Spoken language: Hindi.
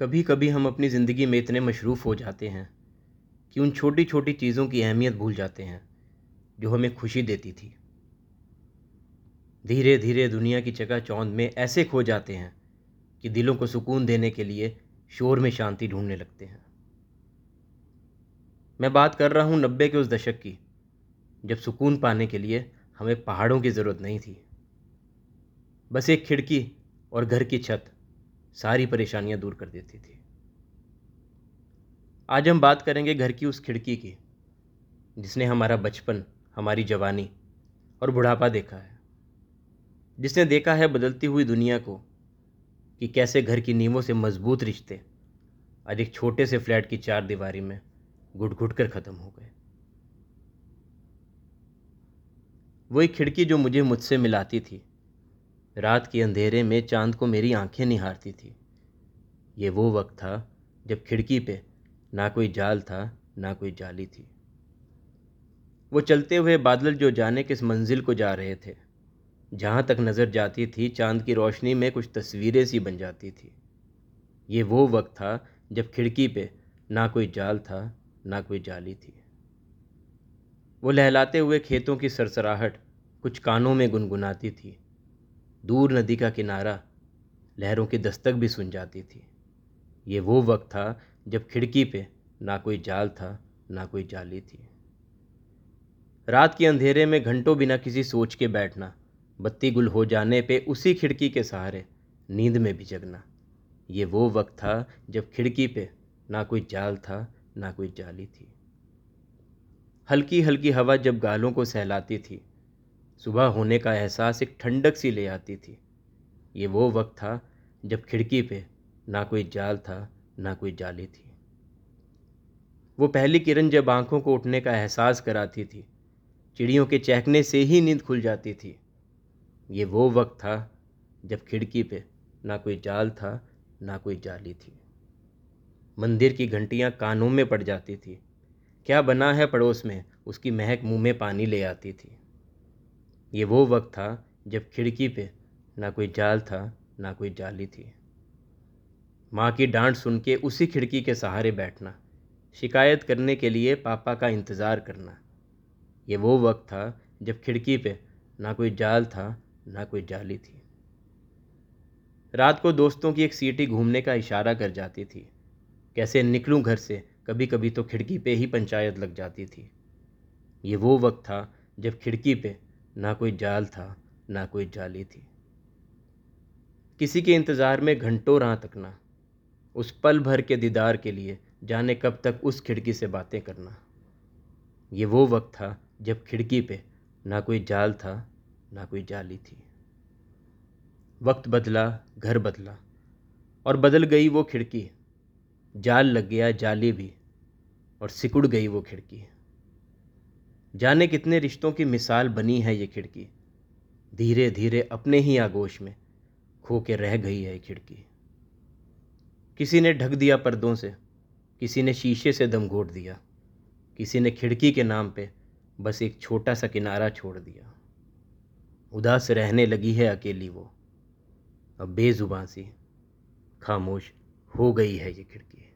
कभी कभी हम अपनी ज़िंदगी में इतने मशरूफ़ हो जाते हैं कि उन छोटी छोटी चीज़ों की अहमियत भूल जाते हैं, जो हमें खुशी देती थी। धीरे धीरे दुनिया की चकाचौंध में ऐसे खो जाते हैं कि दिलों को सुकून देने के लिए शोर में शांति ढूँढने लगते हैं। मैं बात कर रहा हूँ नब्बे के उस दशक की, जब सुकून पाने के लिए हमें पहाड़ों की ज़रूरत नहीं थी। बस एक खिड़की और घर की छत सारी परेशानियाँ दूर कर देती थी। आज हम बात करेंगे घर की उस खिड़की की, जिसने हमारा बचपन, हमारी जवानी और बुढ़ापा देखा है। जिसने देखा है बदलती हुई दुनिया को, कि कैसे घर की नींवों से मज़बूत रिश्ते आज एक छोटे से फ्लैट की चार दीवारी में घुट घुट कर ख़त्म हो गए। वही खिड़की जो मुझे मुझसे मिलाती थी। रात के अंधेरे में चाँद को मेरी आँखें निहारती थी। ये वो वक्त था जब खिड़की पे ना कोई जाल था, ना कोई जाली थी। वो चलते हुए बादल जो जाने किस मंजिल को जा रहे थे। जहाँ तक नज़र जाती थी, चाँद की रोशनी में कुछ तस्वीरें सी बन जाती थी। ये वो वक्त था जब खिड़की पे ना कोई जाल था, ना कोई जाली थी। वो लहलाते हुए खेतों की सरसराहट कुछ कानों में गुनगुनाती थी। दूर नदी का किनारा लहरों की दस्तक भी सुन जाती थी। ये वो वक्त था जब खिड़की पे ना कोई जाल था, ना कोई जाली थी। रात के अंधेरे में घंटों बिना किसी सोच के बैठना, बत्ती गुल हो जाने पे उसी खिड़की के सहारे नींद में भी जगना, ये वो वक्त था जब खिड़की पे ना कोई जाल था, ना कोई जाली थी। हल्की हल्की हवा जब गालों को सहलाती थी सुबह होने का एहसास एक ठंडक सी ले आती थी। ये वो वक्त था जब खिड़की पे ना कोई जाल था, ना कोई जाली थी। वो पहली किरण जब आँखों को उठने का एहसास कराती थी, चिड़ियों के चहकने से ही नींद खुल जाती थी। ये वो वक्त था जब खिड़की पे ना कोई जाल था, ना कोई जाली थी। मंदिर की घंटियाँ कानों में पड़ जाती थी। क्या बना है पड़ोस में? उसकी महक मुँह में पानी ले आती थी। ये वो वक्त था जब खिड़की पे ना कोई जाल था, ना कोई जाली थी। माँ की डांट सुन के उसी खिड़की के सहारे बैठना, शिकायत करने के लिए पापा का इंतज़ार करना। ये वो वक्त था जब खिड़की पे ना कोई जाल था, ना कोई जाली थी। रात को दोस्तों की एक सीटी घूमने का इशारा कर जाती थी। कैसे निकलूं घर से कभी कभी तो खिड़की पे ही पंचायत लग जाती थी। ये वो वक्त था जब खिड़की पे ना कोई जाल था, ना कोई जाली थी। किसी के इंतज़ार में घंटों राह तकना उस पल भर के दीदार के लिए जाने कब तक उस खिड़की से बातें करना। ये वो वक्त था जब खिड़की पे ना कोई जाल था, ना कोई जाली थी। वक्त बदला, घर बदला, और बदल गई वो खिड़की। जाल लग गया, जाली भी, और सिकुड़ गई वो खिड़की। जाने कितने रिश्तों की मिसाल बनी है ये खिड़की। धीरे धीरे अपने ही आगोश में खो के रह गई है खिड़की। किसी ने ढक दिया पर्दों से, किसी ने शीशे से दम घोट दिया, किसी ने खिड़की के नाम पे बस एक छोटा सा किनारा छोड़ दिया। उदास रहने लगी है अकेली वो। अब बेजुबान सी खामोश हो गई है ये खिड़की।